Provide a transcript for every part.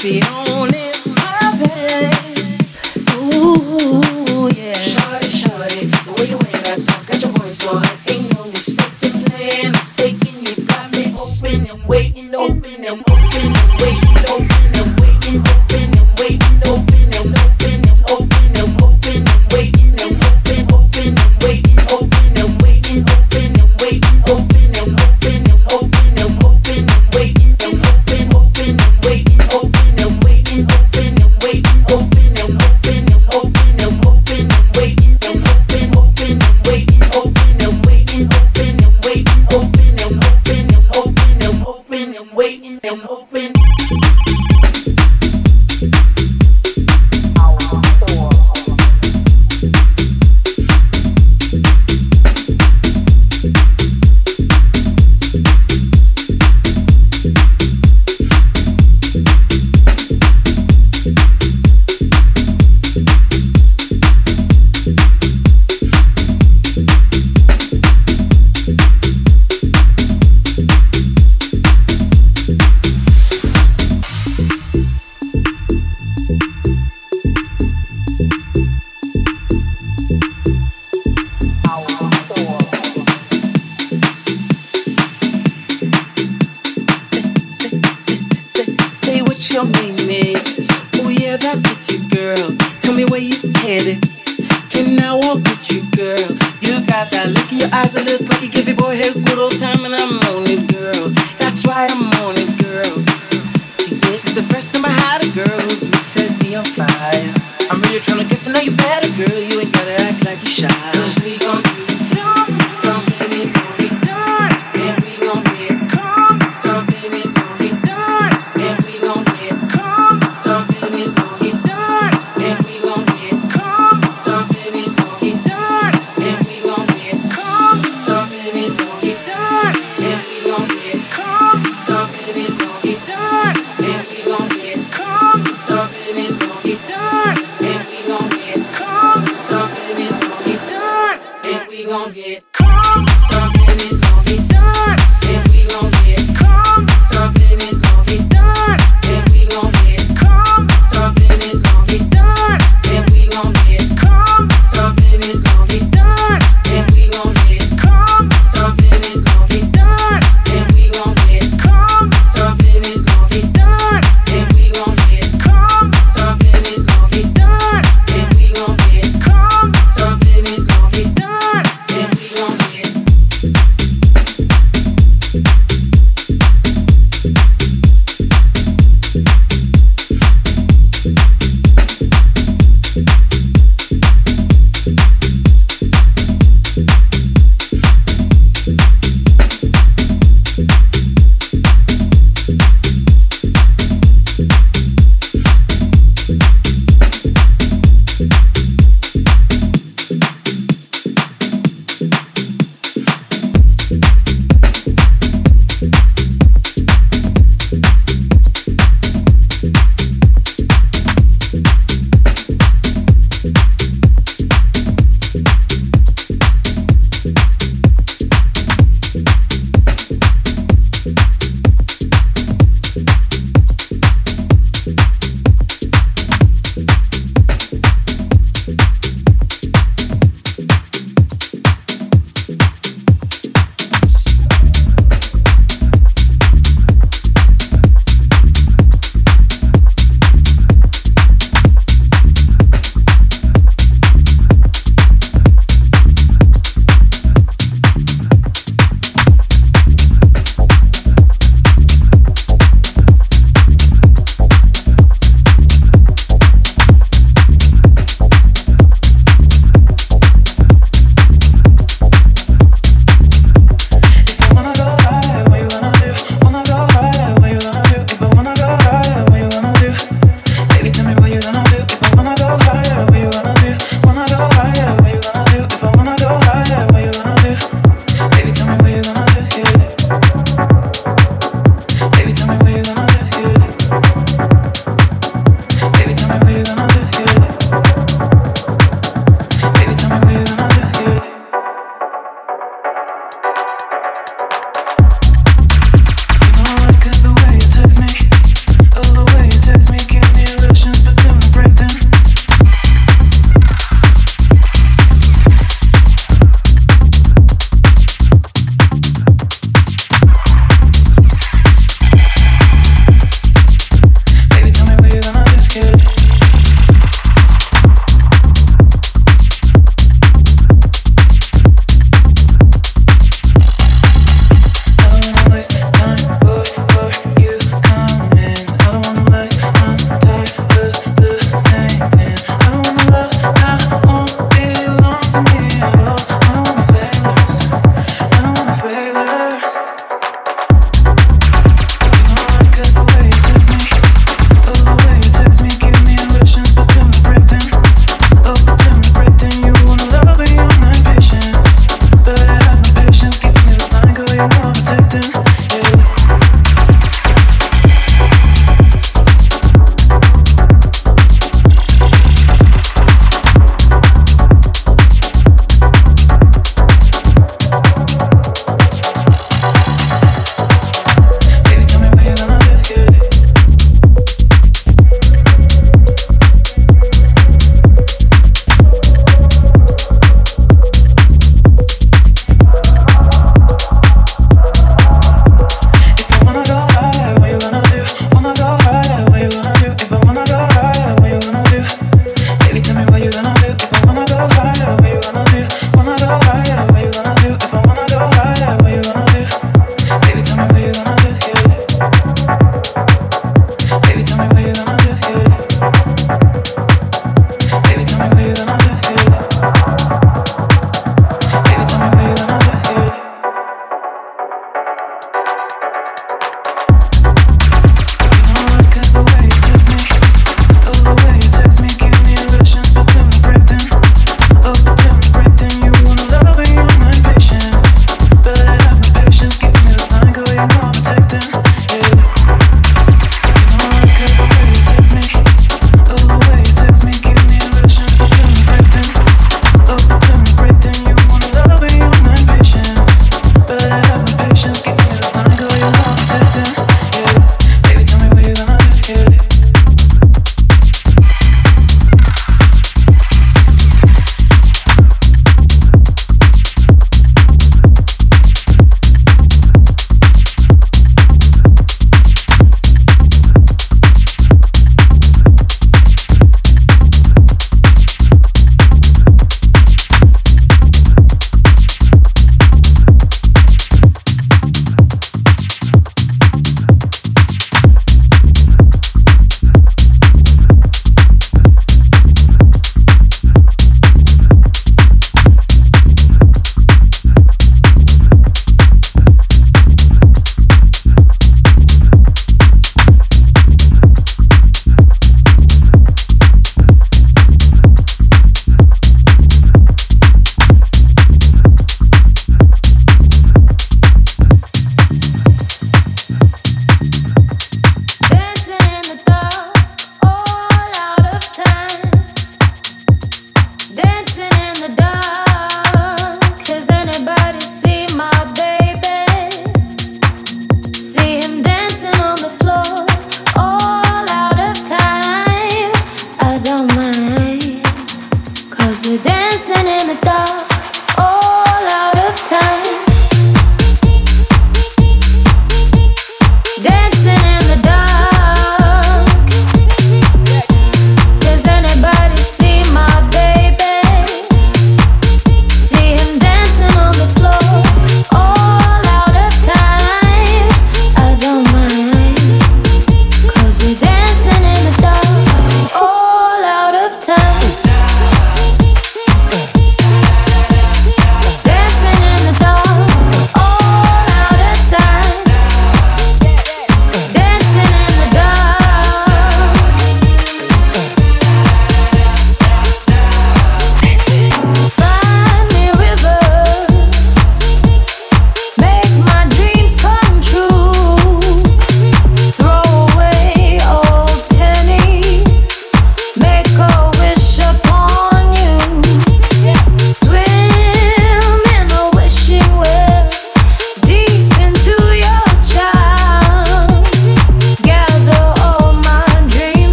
Keep on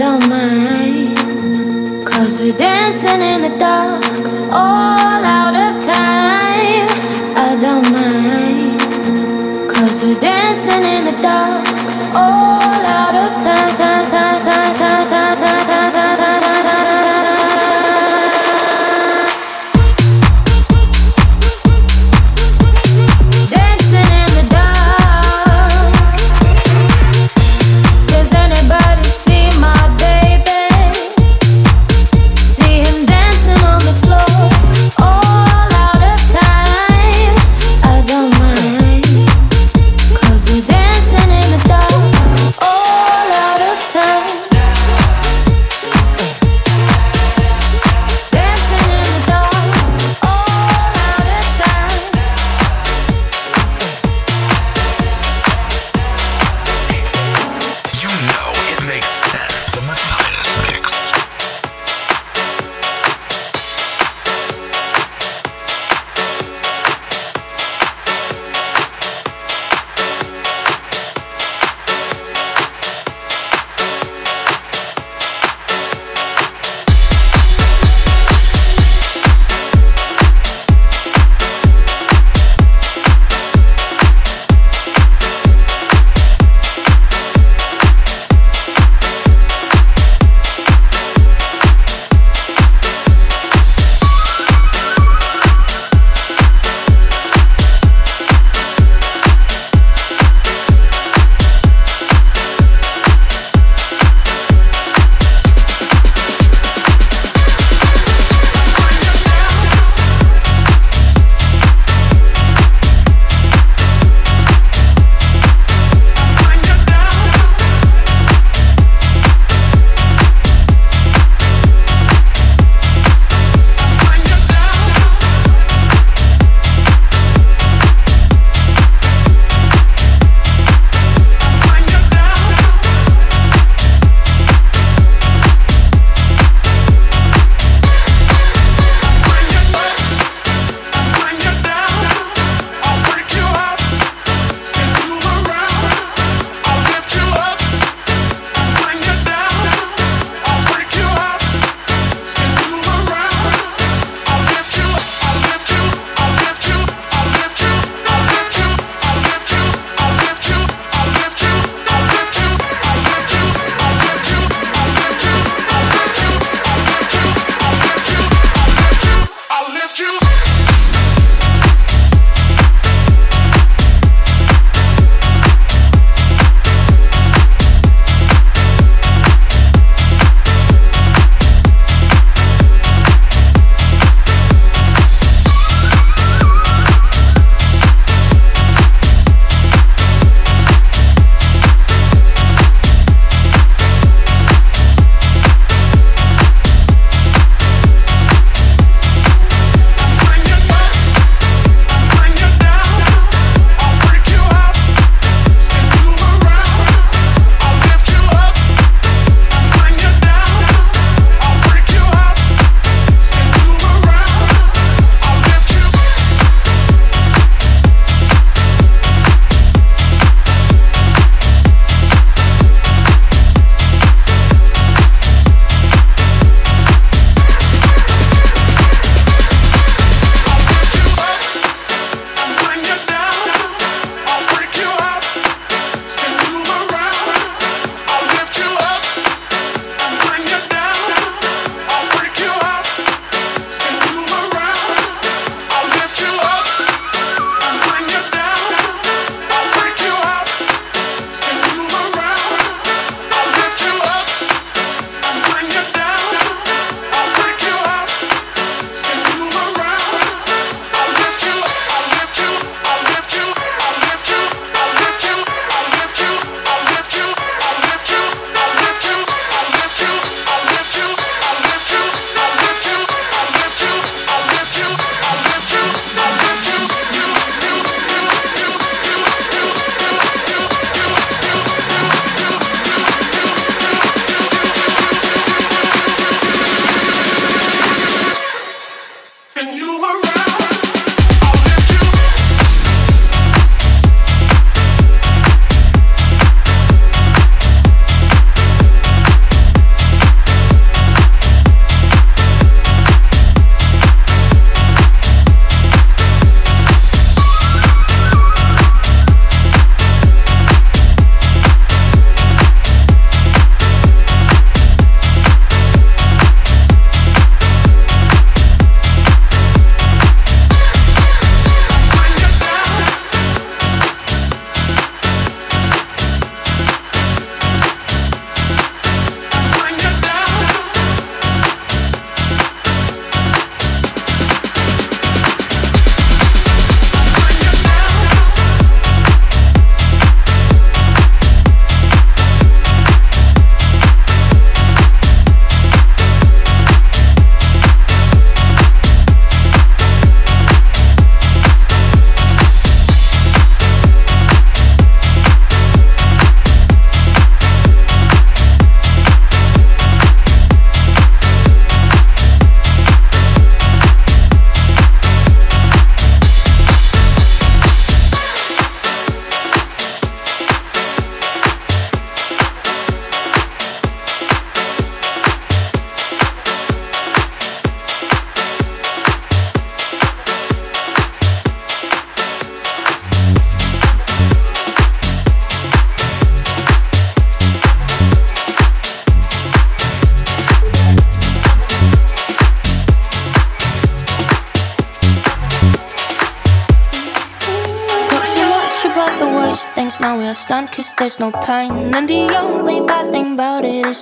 don't mind, cause we're dancing in the dark, all out of time. I don't mind, cause we're dancing in the dark, all out of time. time, time,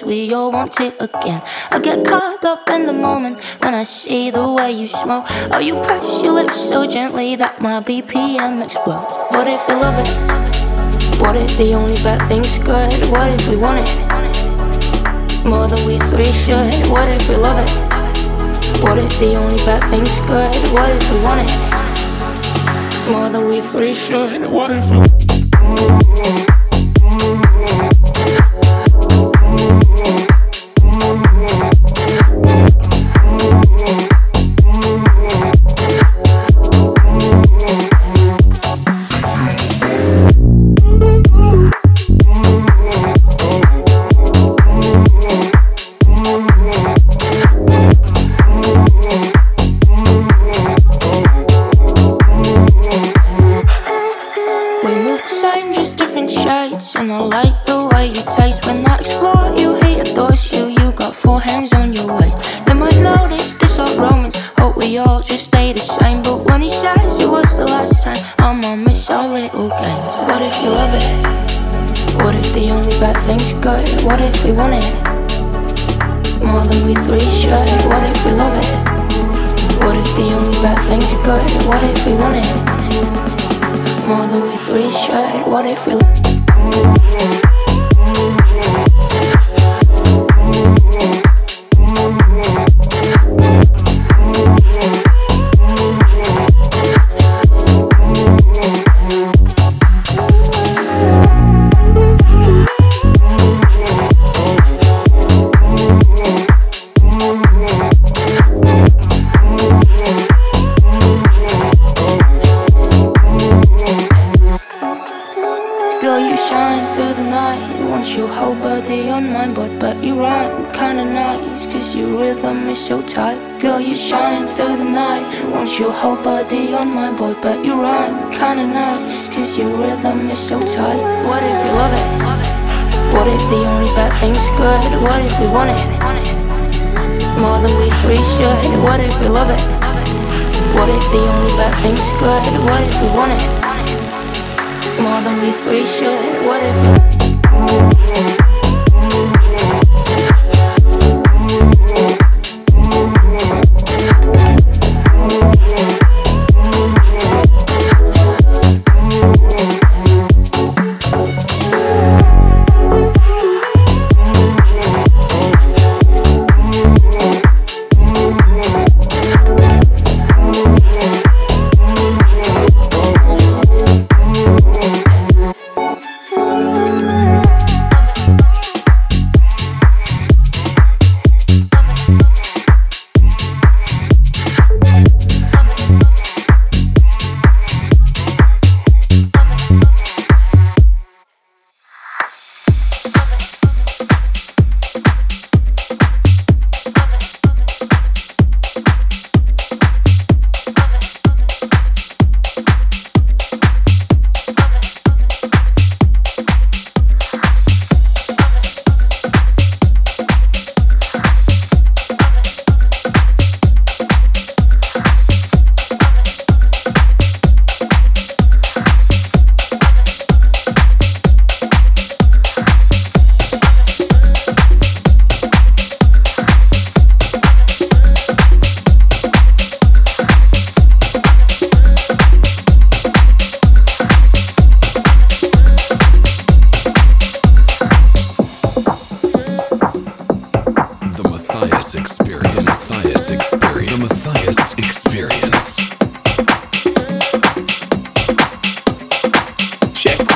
we all want it again. I get caught up in the moment when I see the way you smoke. Oh, you press your lips so gently that my BPM explodes. What if we love it? What if the only bad thing's good? What if we want it? More than we three should. What if we love it? What if the only bad thing's good? What if we want it? More than we three should. What if we...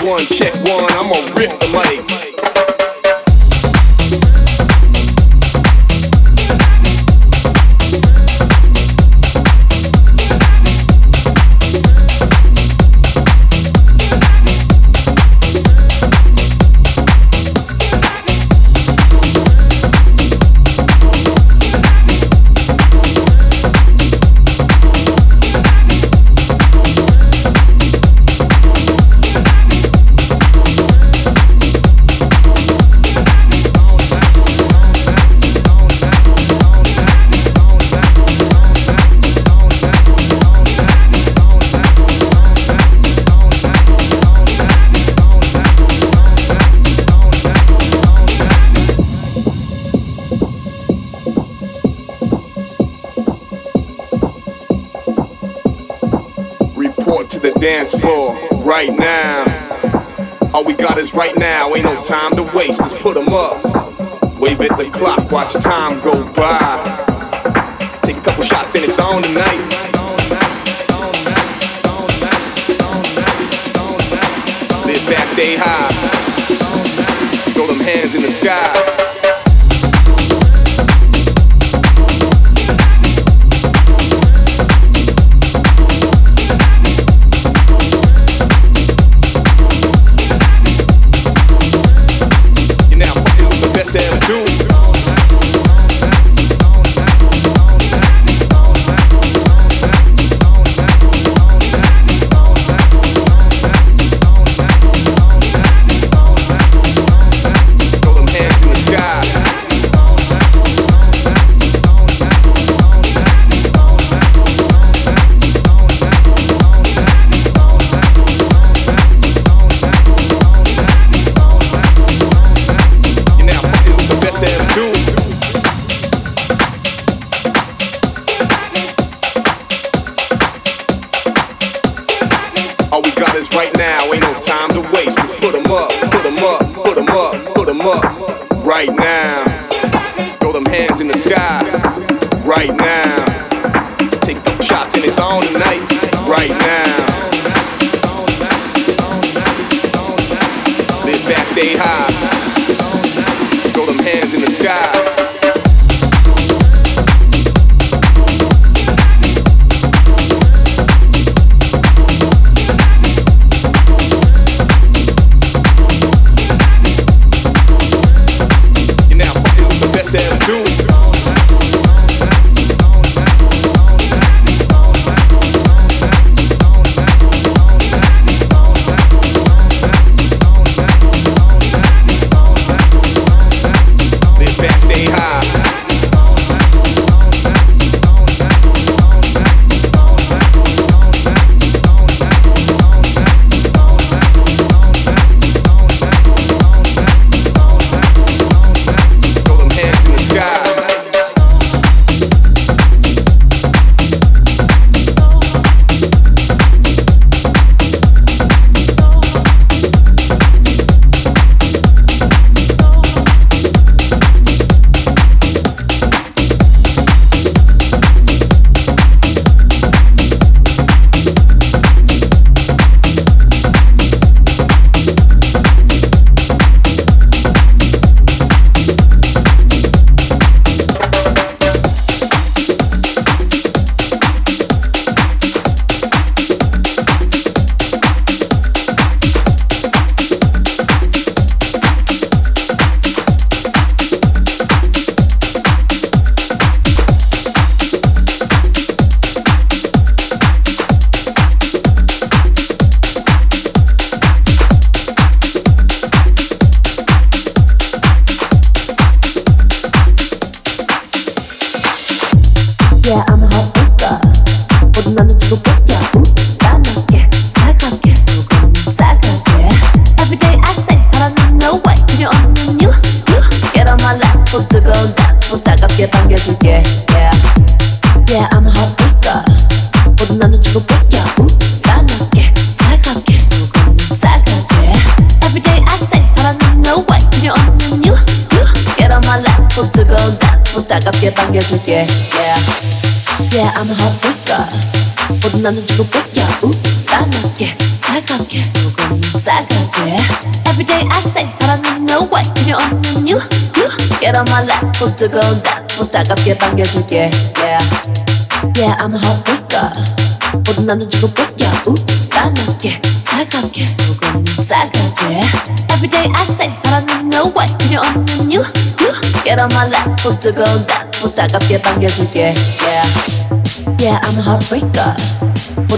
one, check one, I'ma rip the mic. Dance floor right now. All we got is right now, ain't no time to waste, let's put them up. Wave at the clock, watch time go by. Take a couple shots and it's on tonight. Live fast, stay high. Throw them hands in the sky. 따갑게 반겨줄게 Yeah, yeah I'm a heartbreaker 모든 나는 주고 뺏겨 싸납게 차갑게 속은 싸가지 Everyday I say 사랑은 no way 필요 없는 you Get on my lap, 못 뜨거운 땀못 따갑게 반겨줄게 Yeah, yeah I'm a heartbreaker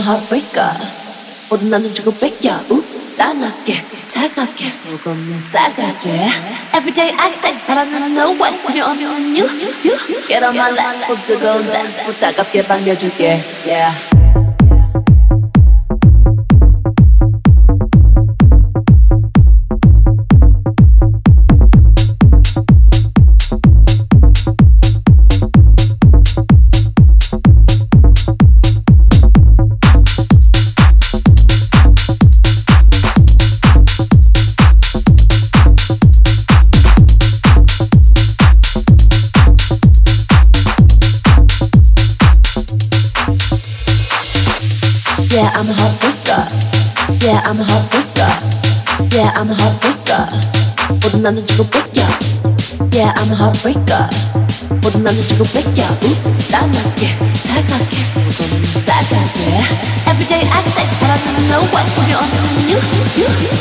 heartbreaker 모든 나는 주고 뺏겨 Oops 싸납게 차갑게 속 없는 싸가지 Everyday I say 사랑은 no way 필요 없는 you, you Get on my 속 뜨거운 데 따갑게 반겨줄게 Yeah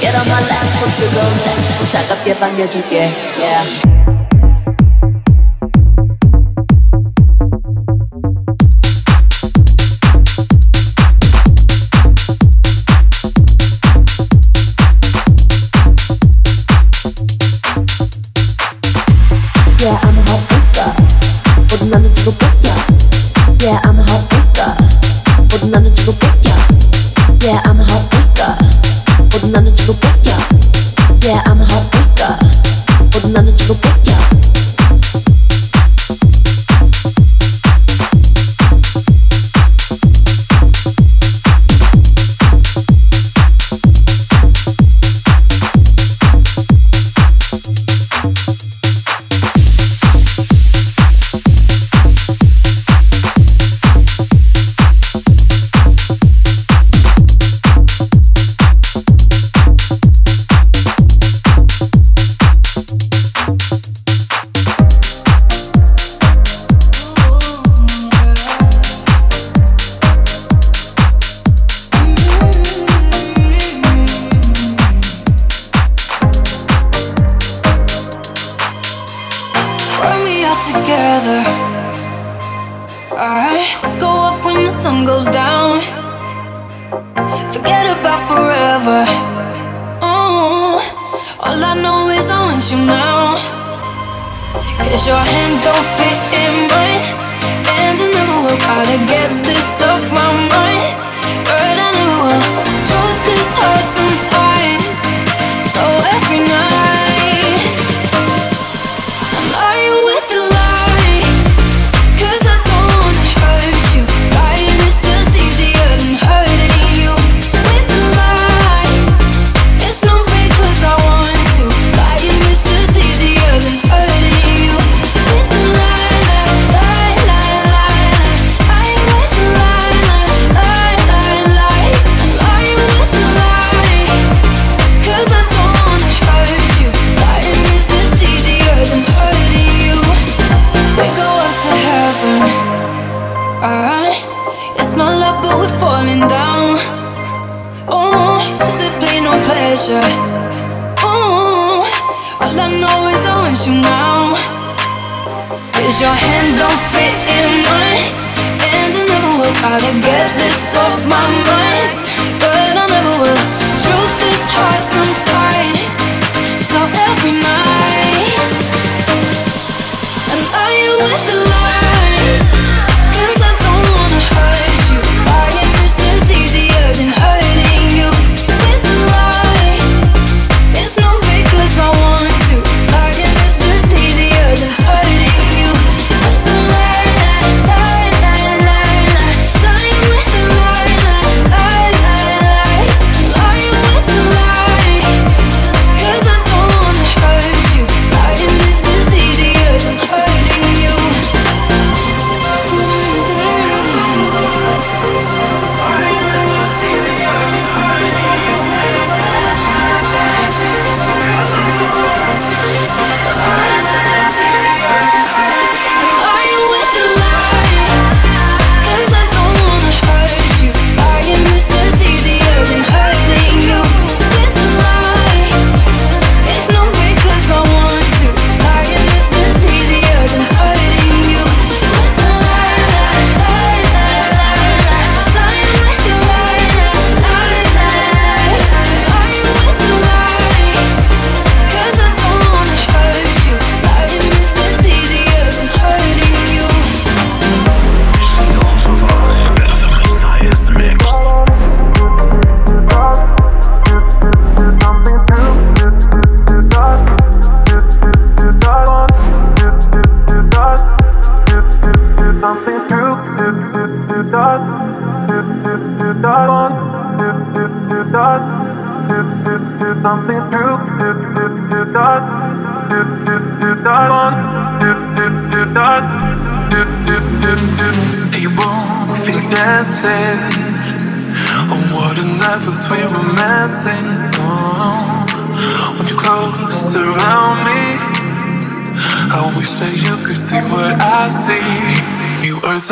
Get on my lap, put your gold next. Saca pie, pan, yeah, yeah.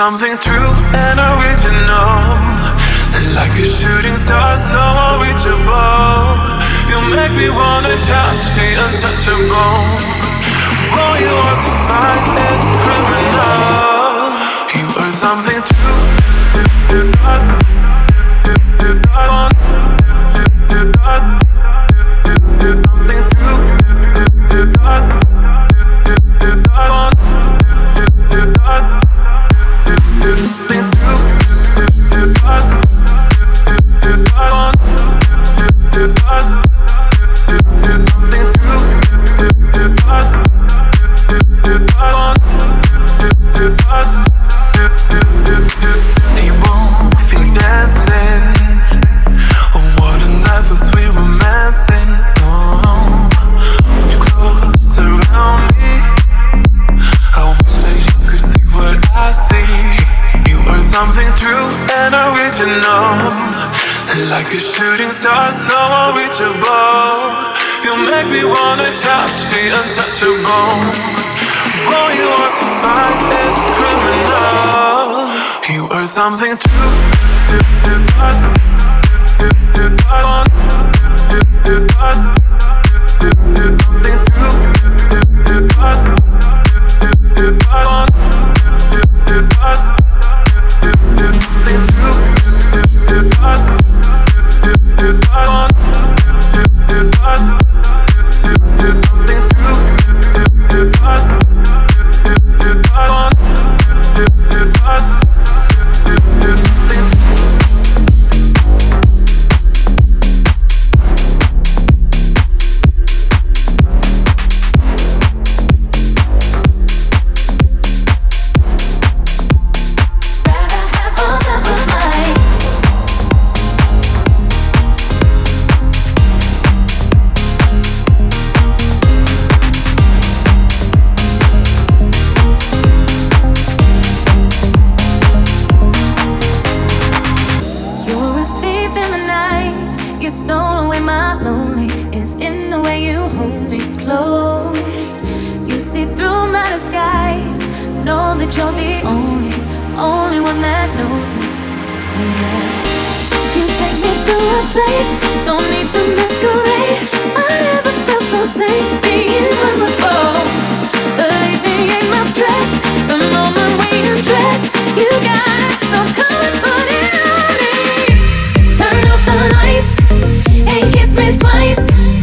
Something true the way you hold me close. You see through my disguise. Know that you're the only, only one that knows me. Yeah. You take me to a place. Don't need the masquerade. I never felt so safe being vulnerable. Alleviate my stress. The moment we undress, you got it. So come and put it on me. Turn off the lights and kiss me twice.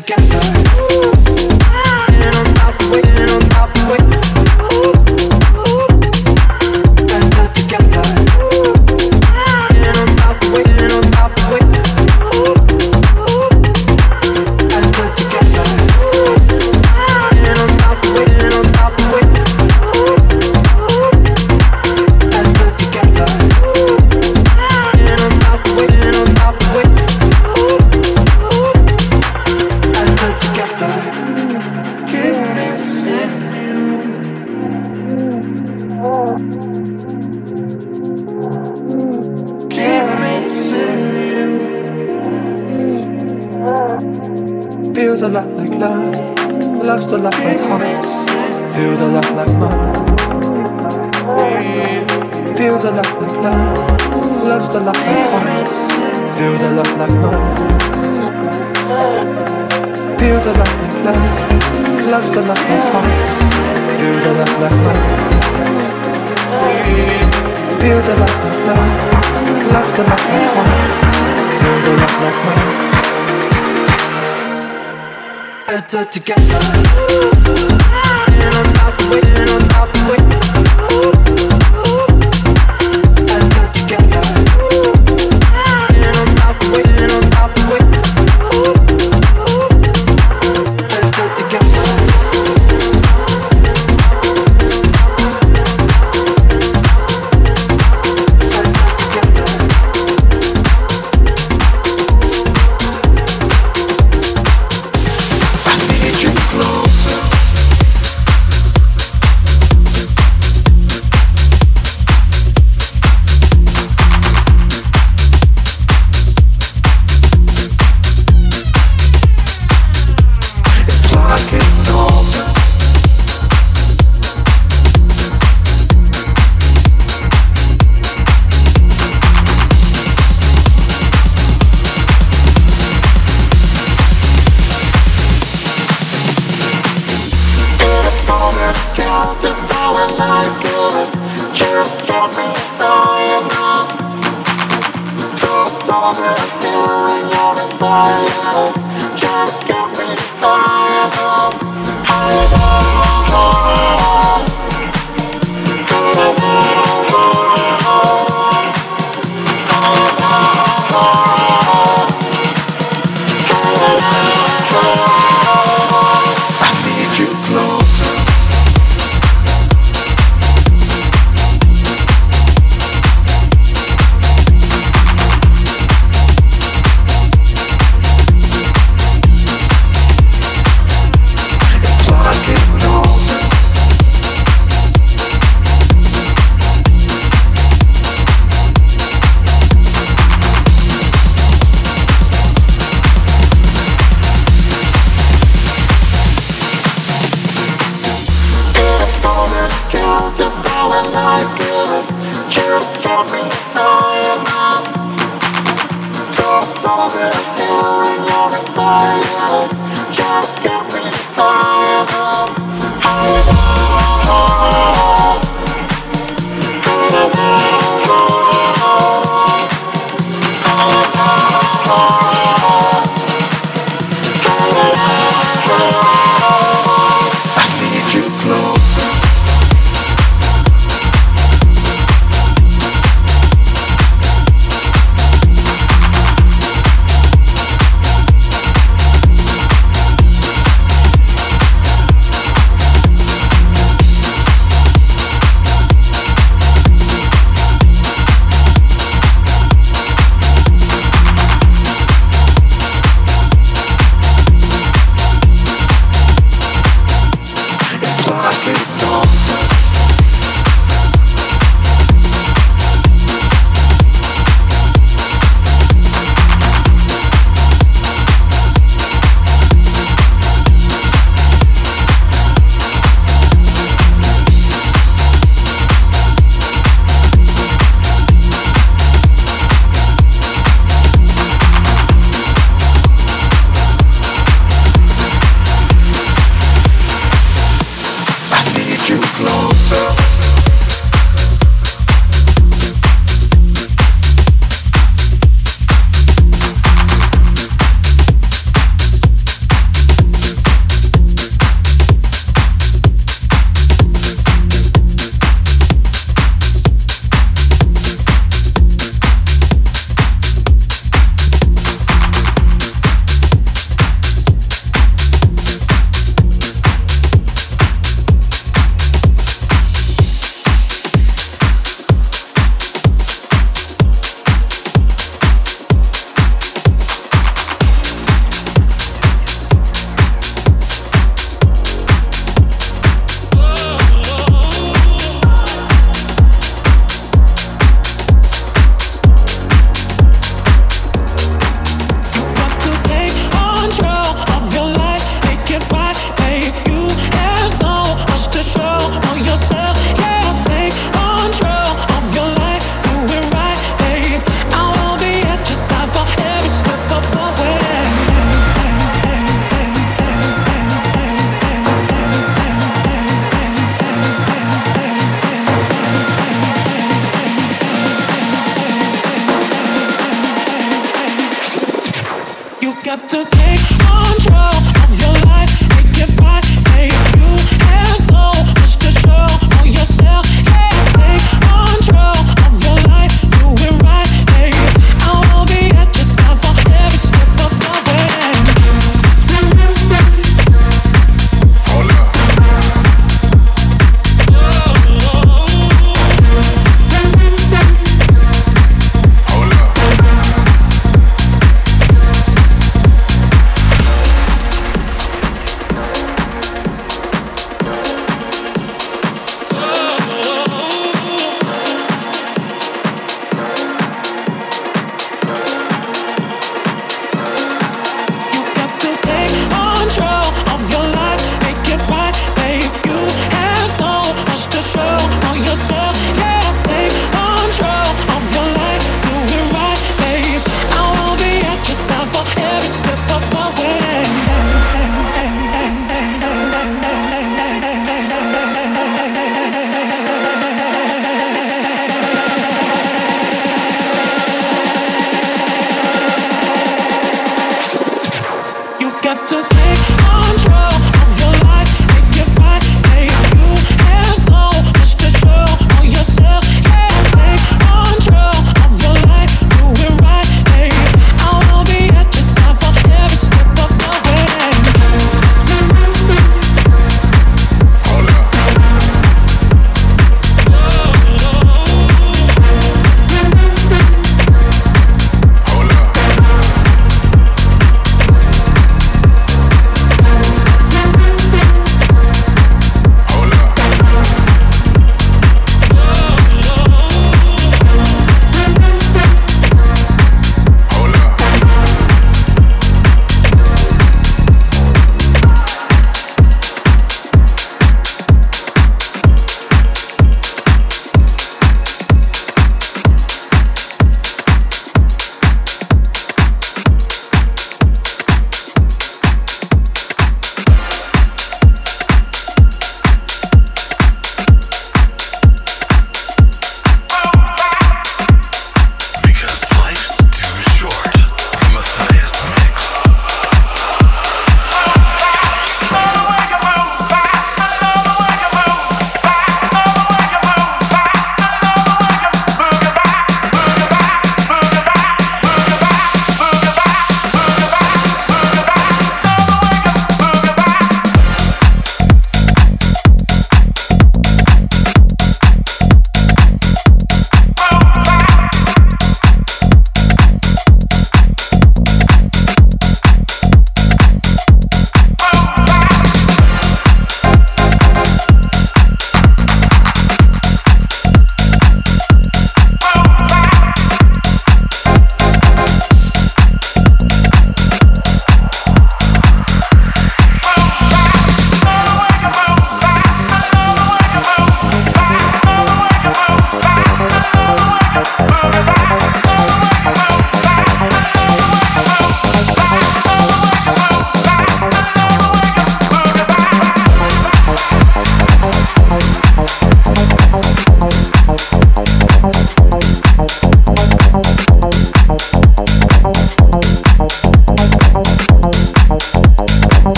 Together.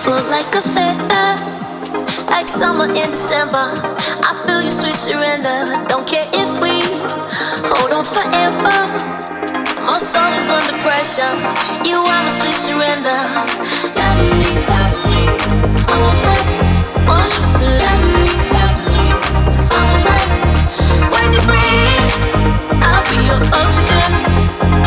float like a feather, like summer in December. I feel you, sweet surrender. Don't care if we hold on forever. My soul is under pressure. You are my sweet surrender. Love me, love me. I'm a break. You love me, love me. I'm a break. When you breathe, I'll be your oxygen.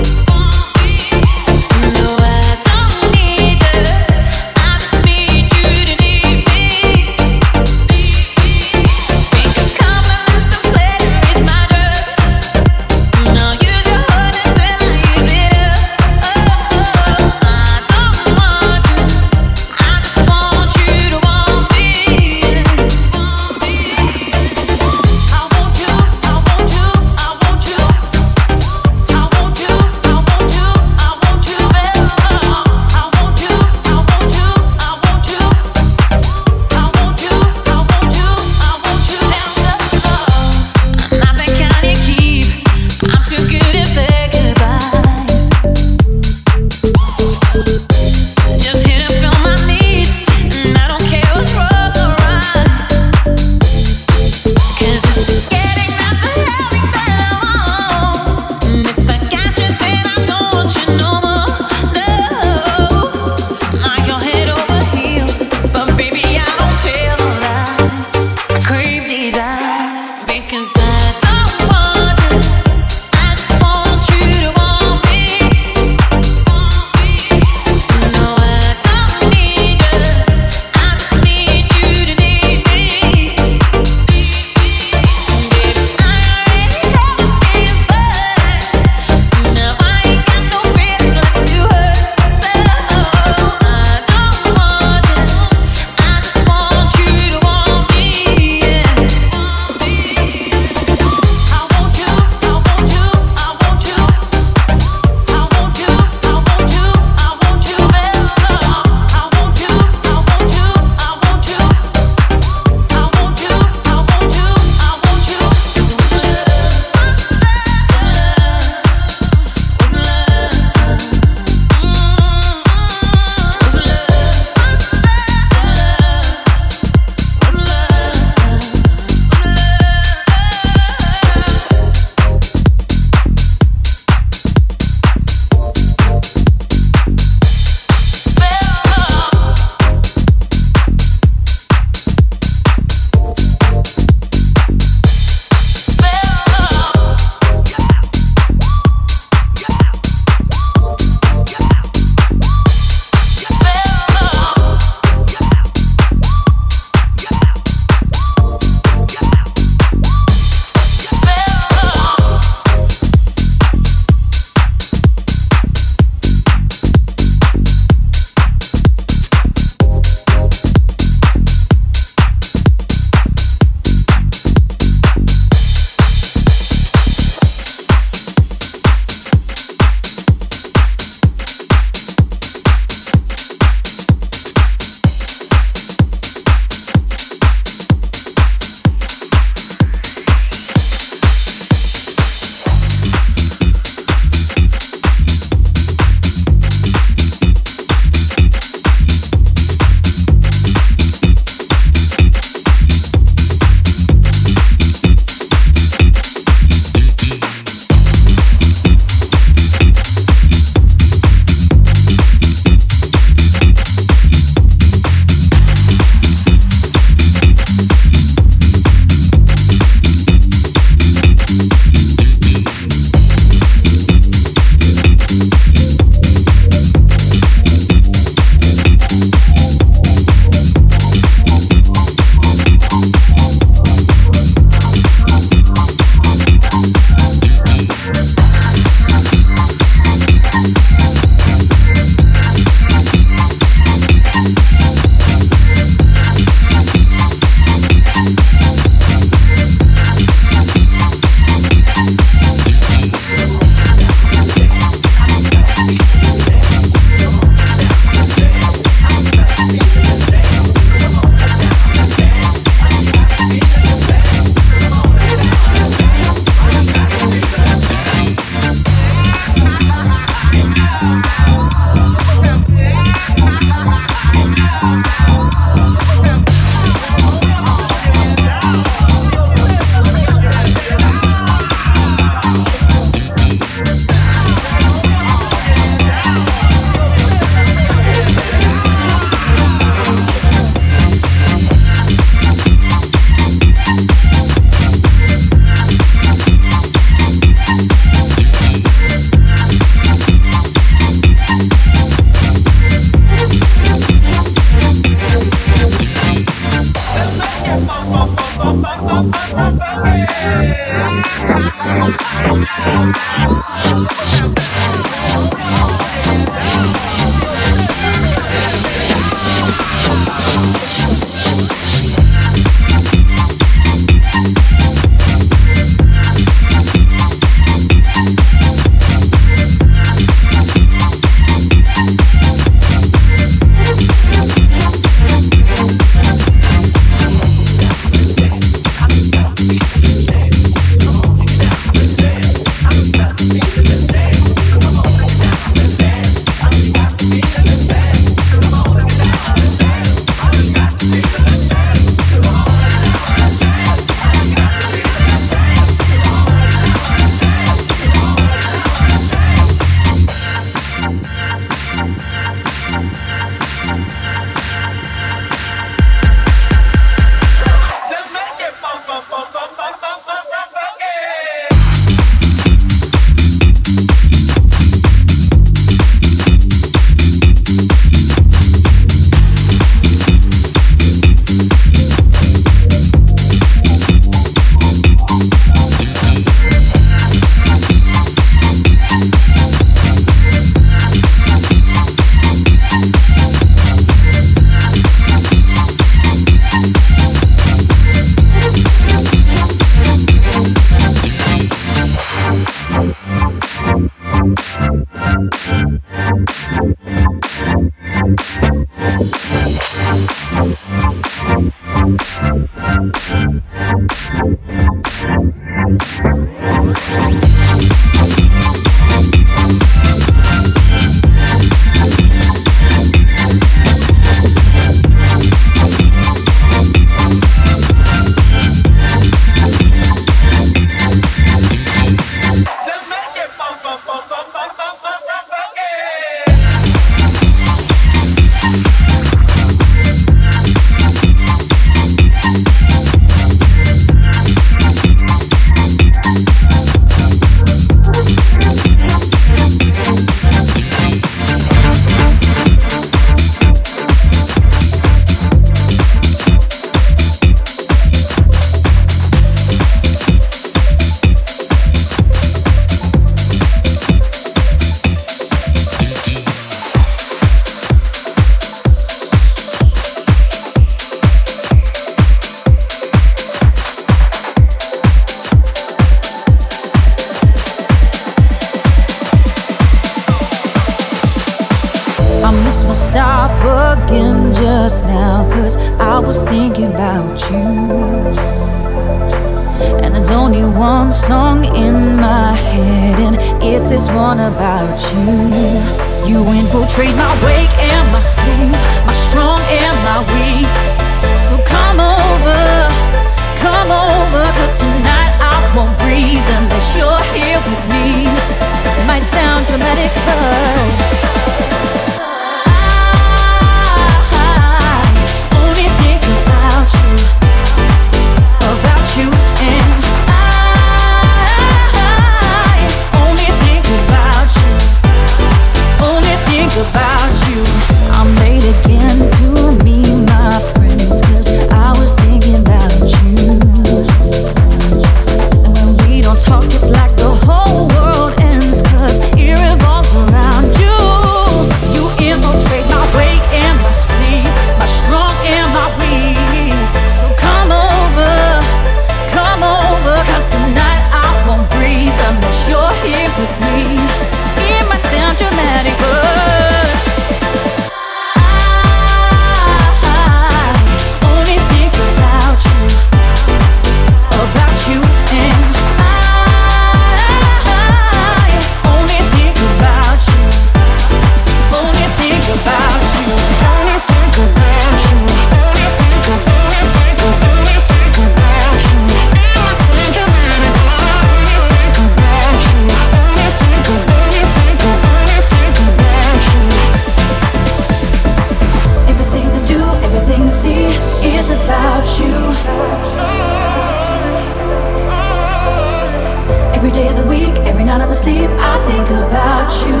Every day of the week, every night I'm asleep, I think about you.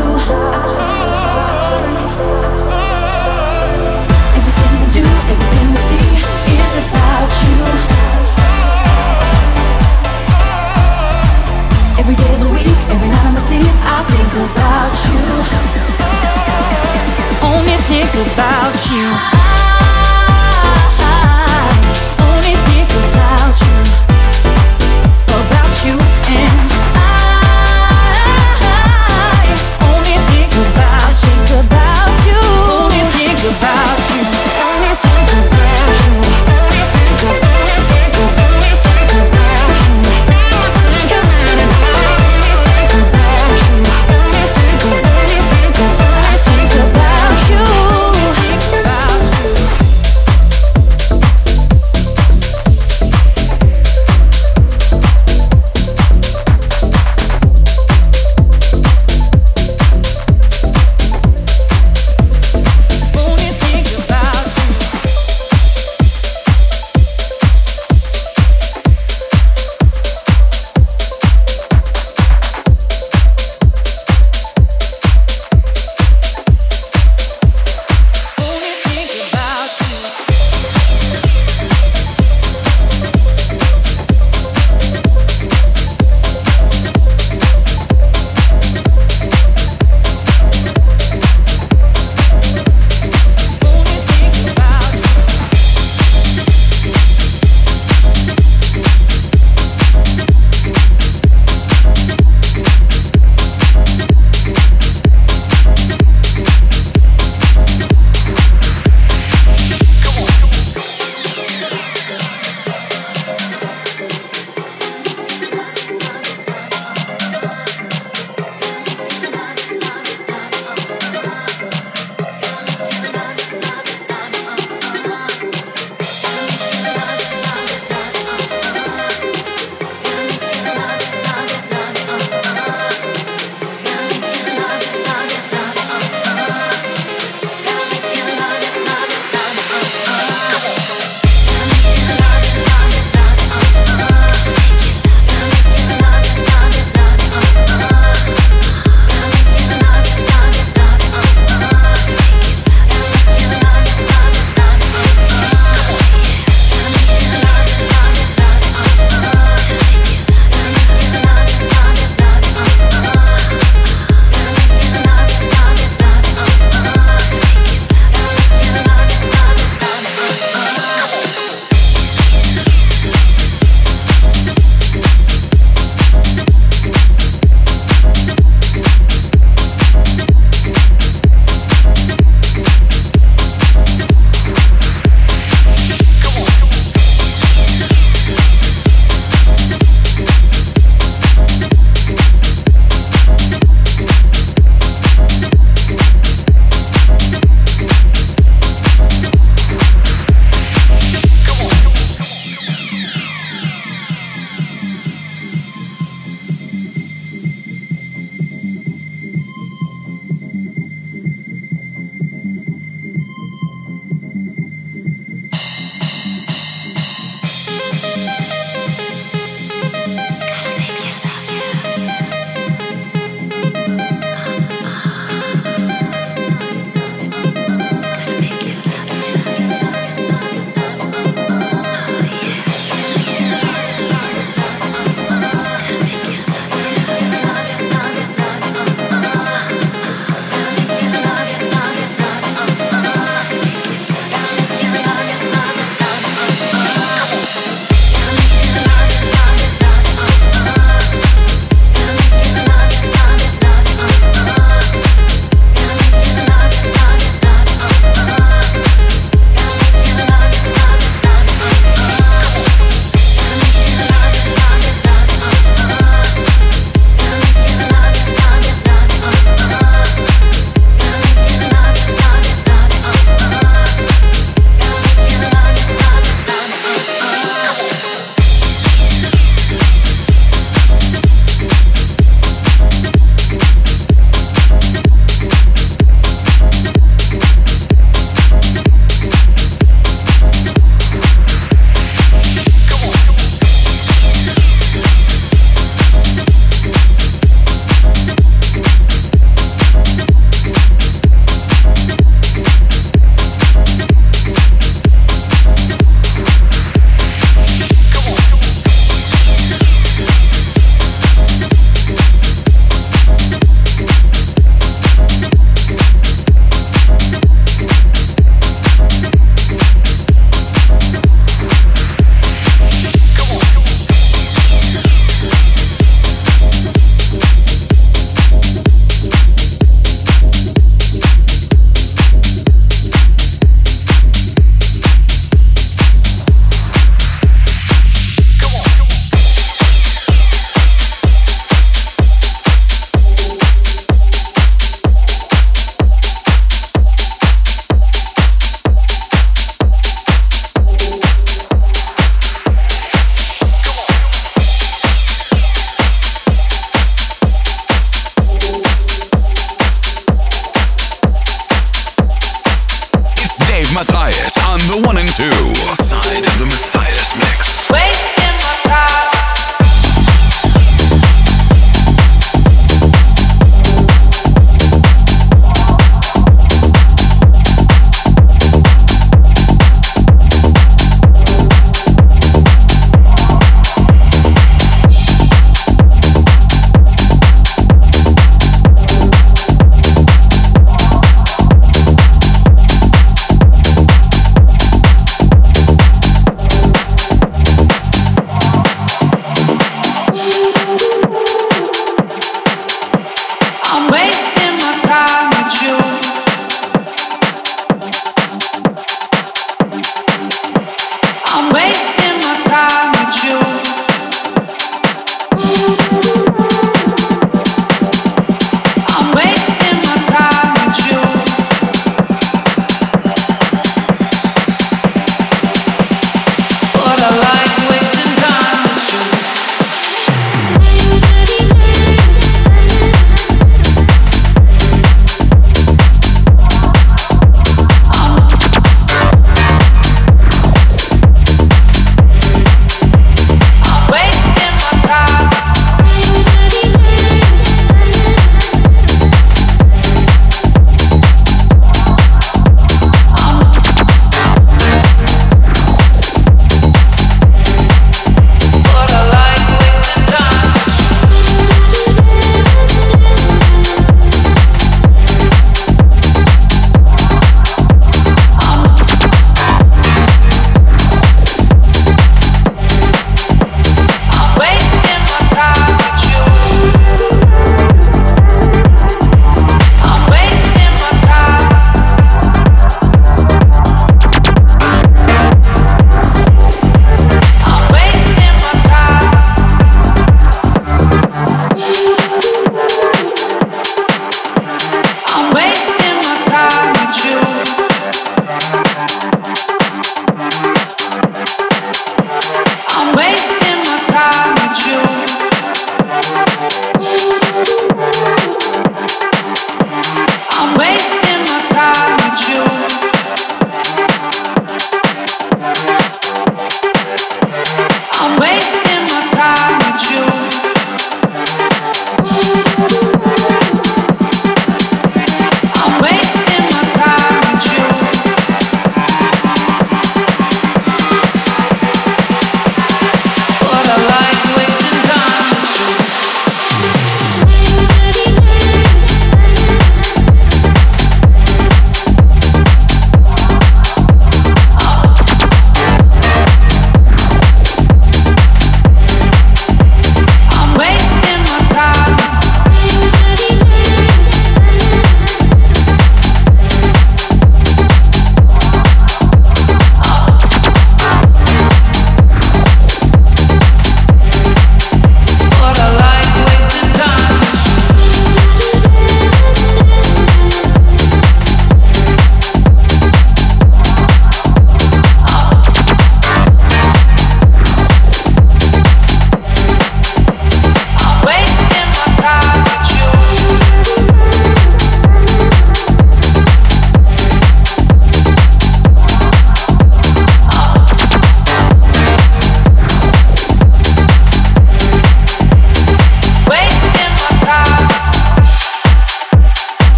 Everything we do, everything we see is about you. Every day of the week, every night I'm asleep, I think about you. Only think about you. Only think about you.